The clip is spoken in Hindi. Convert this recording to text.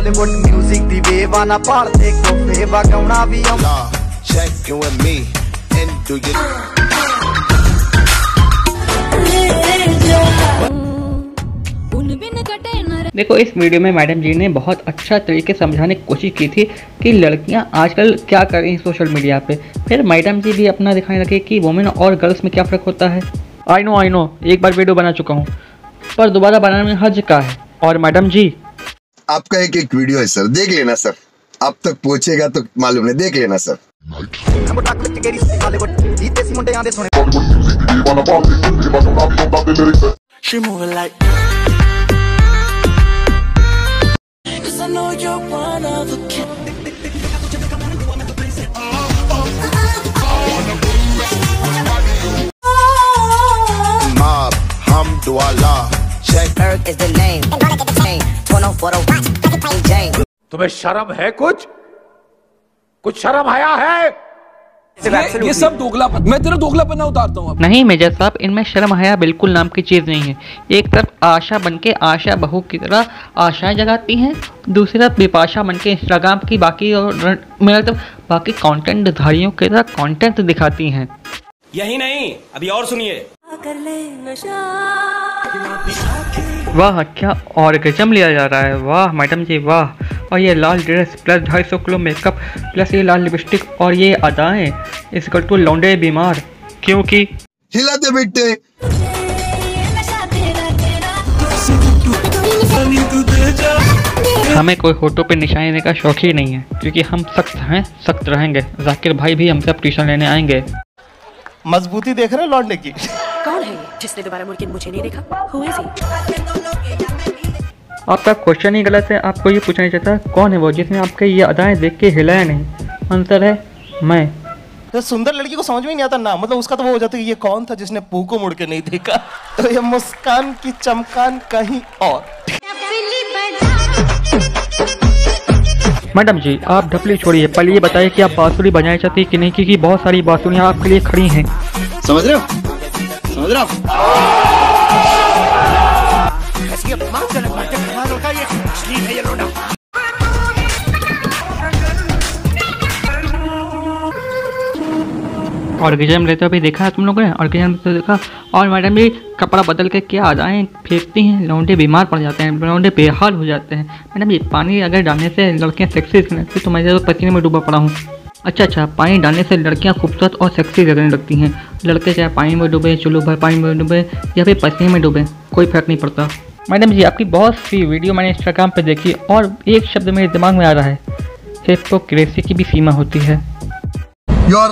ਬਾਲੀਵੁੱਡ 뮤직 ਦੀ ਵੇਵ ਆ ਨਾ ਭਾਲਦੇ ਕੋਫੇ ਵਗਾਉਣਾ ਵੀ ਆਉਂਦਾ Law, check you and me. And do you उन बिन कटे न देखो इस वीडियो में मैडम जी ने बहुत अच्छा तरीके से समझाने की कोशिश की थी कि लड़कियां आजकल क्या कर रही हैं सोशल मीडिया पे फिर मैडम जी भी अपना दिखाने लगे कि वुमेन और गर्ल्स में क्या फ़र्क होता है आई नो आई नो एक बार वीडियो बना चुका हूँ पर दोबारा बनाने में हर्ज का है और मैडम जी आपका एक एक वीडियो है सर देख लेना सर आप तक पहुंचेगा तो मालूम है देख लेना sir Mob, hum dwala. check. Earth is the name. तुम्हें शर्म है कुछ? कुछ शर्म आया है? ये, ये सब दोगलापन मैं तेरा दोगलापन ना उतारता हूँ नहीं मेजर साहब इनमें शर्म हया बिल्कुल नाम की चीज़ नहीं है। एक तरफ़ आशा बन के आशा बहू की तरह आशाएँ जगाती हैं दूसरी तरफ़ बिपाशा बन के इंस्टाग्राम की बाकी और मेरा तरफ़ बाकी कंटेंट धारियों की तरह कंटेंट दिखाती हैं। यही नहीं अभी और सुनिए। वाह क्या और गजम लिया जा रहा है। वाह मैडम जी वाह। और ये लाल ड्रेस प्लस ढाई सौ किलो मेकअप प्लस ये लाल लिपस्टिक और ये अदाएँ इस टू लौंडे बीमार। क्योंकि हिला दे बेटे। हमें कोई होटो पे निशान लेने का शौक ही नहीं है क्योंकि हम सख्त हैं सख्त रहेंगे। जाकिर भाई भी हमसे अब ट्यूशन लेने आएँगे। मजबूती देख रहे लौटने की? है ये जिसने दोबारा मुड़ के मुझे नहीं देखा? Is आपका क्वेश्चन ही गलत है। आपको ये पूछना चाहता कौन है वो जिसने आपके ये अदाएँ देख के हिलाया नहीं? आंसर है मैं। तो सुंदर लड़की को समझ में नहीं आता ना। मतलब उसका तो वो हो जाता है कि ये कौन था जिसने पू को मुड़ के नहीं देखा? तो ये मुस्कान की चमकान कहीं और। मैडम जी आप ढपली छोड़िए। पहले ये बताइए कि आप बांसुरी बजाना चाहती हैं कि नहीं? क्योंकि बहुत सारी बांसुरियाँ आपके लिए खड़ी हैं। समझ रहे हो? समझ रहे और गिजम लेते हुए देखा है तुम लोगों ने? और गिजम लेते देखा। और मैडम भी कपड़ा बदल के क्या अदाएँ फेंकती हैं, लौंडे बीमार पड़ जाते हैं, लौंडे बेहाल हो जाते हैं। मैडम ये पानी अगर डालने से लड़कियाँ सेक्सी लगती तो मैं तो पसीने में डूबा पड़ा हूँ। अच्छा अच्छा पानी डालने से लड़कियाँ खूबसूरत और सेक्सी लगने लगती हैं। लड़के चाहे पानी में डूबे, चुल्लू भर पानी में डूबे, या फिर पसीने में डूबे, कोई फ़र्क नहीं पड़ता। मैडम जी, आपकी बहुत सी वीडियो मैंने इंस्टाग्राम पर देखी और एक शब्द मेरे दिमाग में आ रहा है। हिपोक्रेसी की भी सीमा होती है।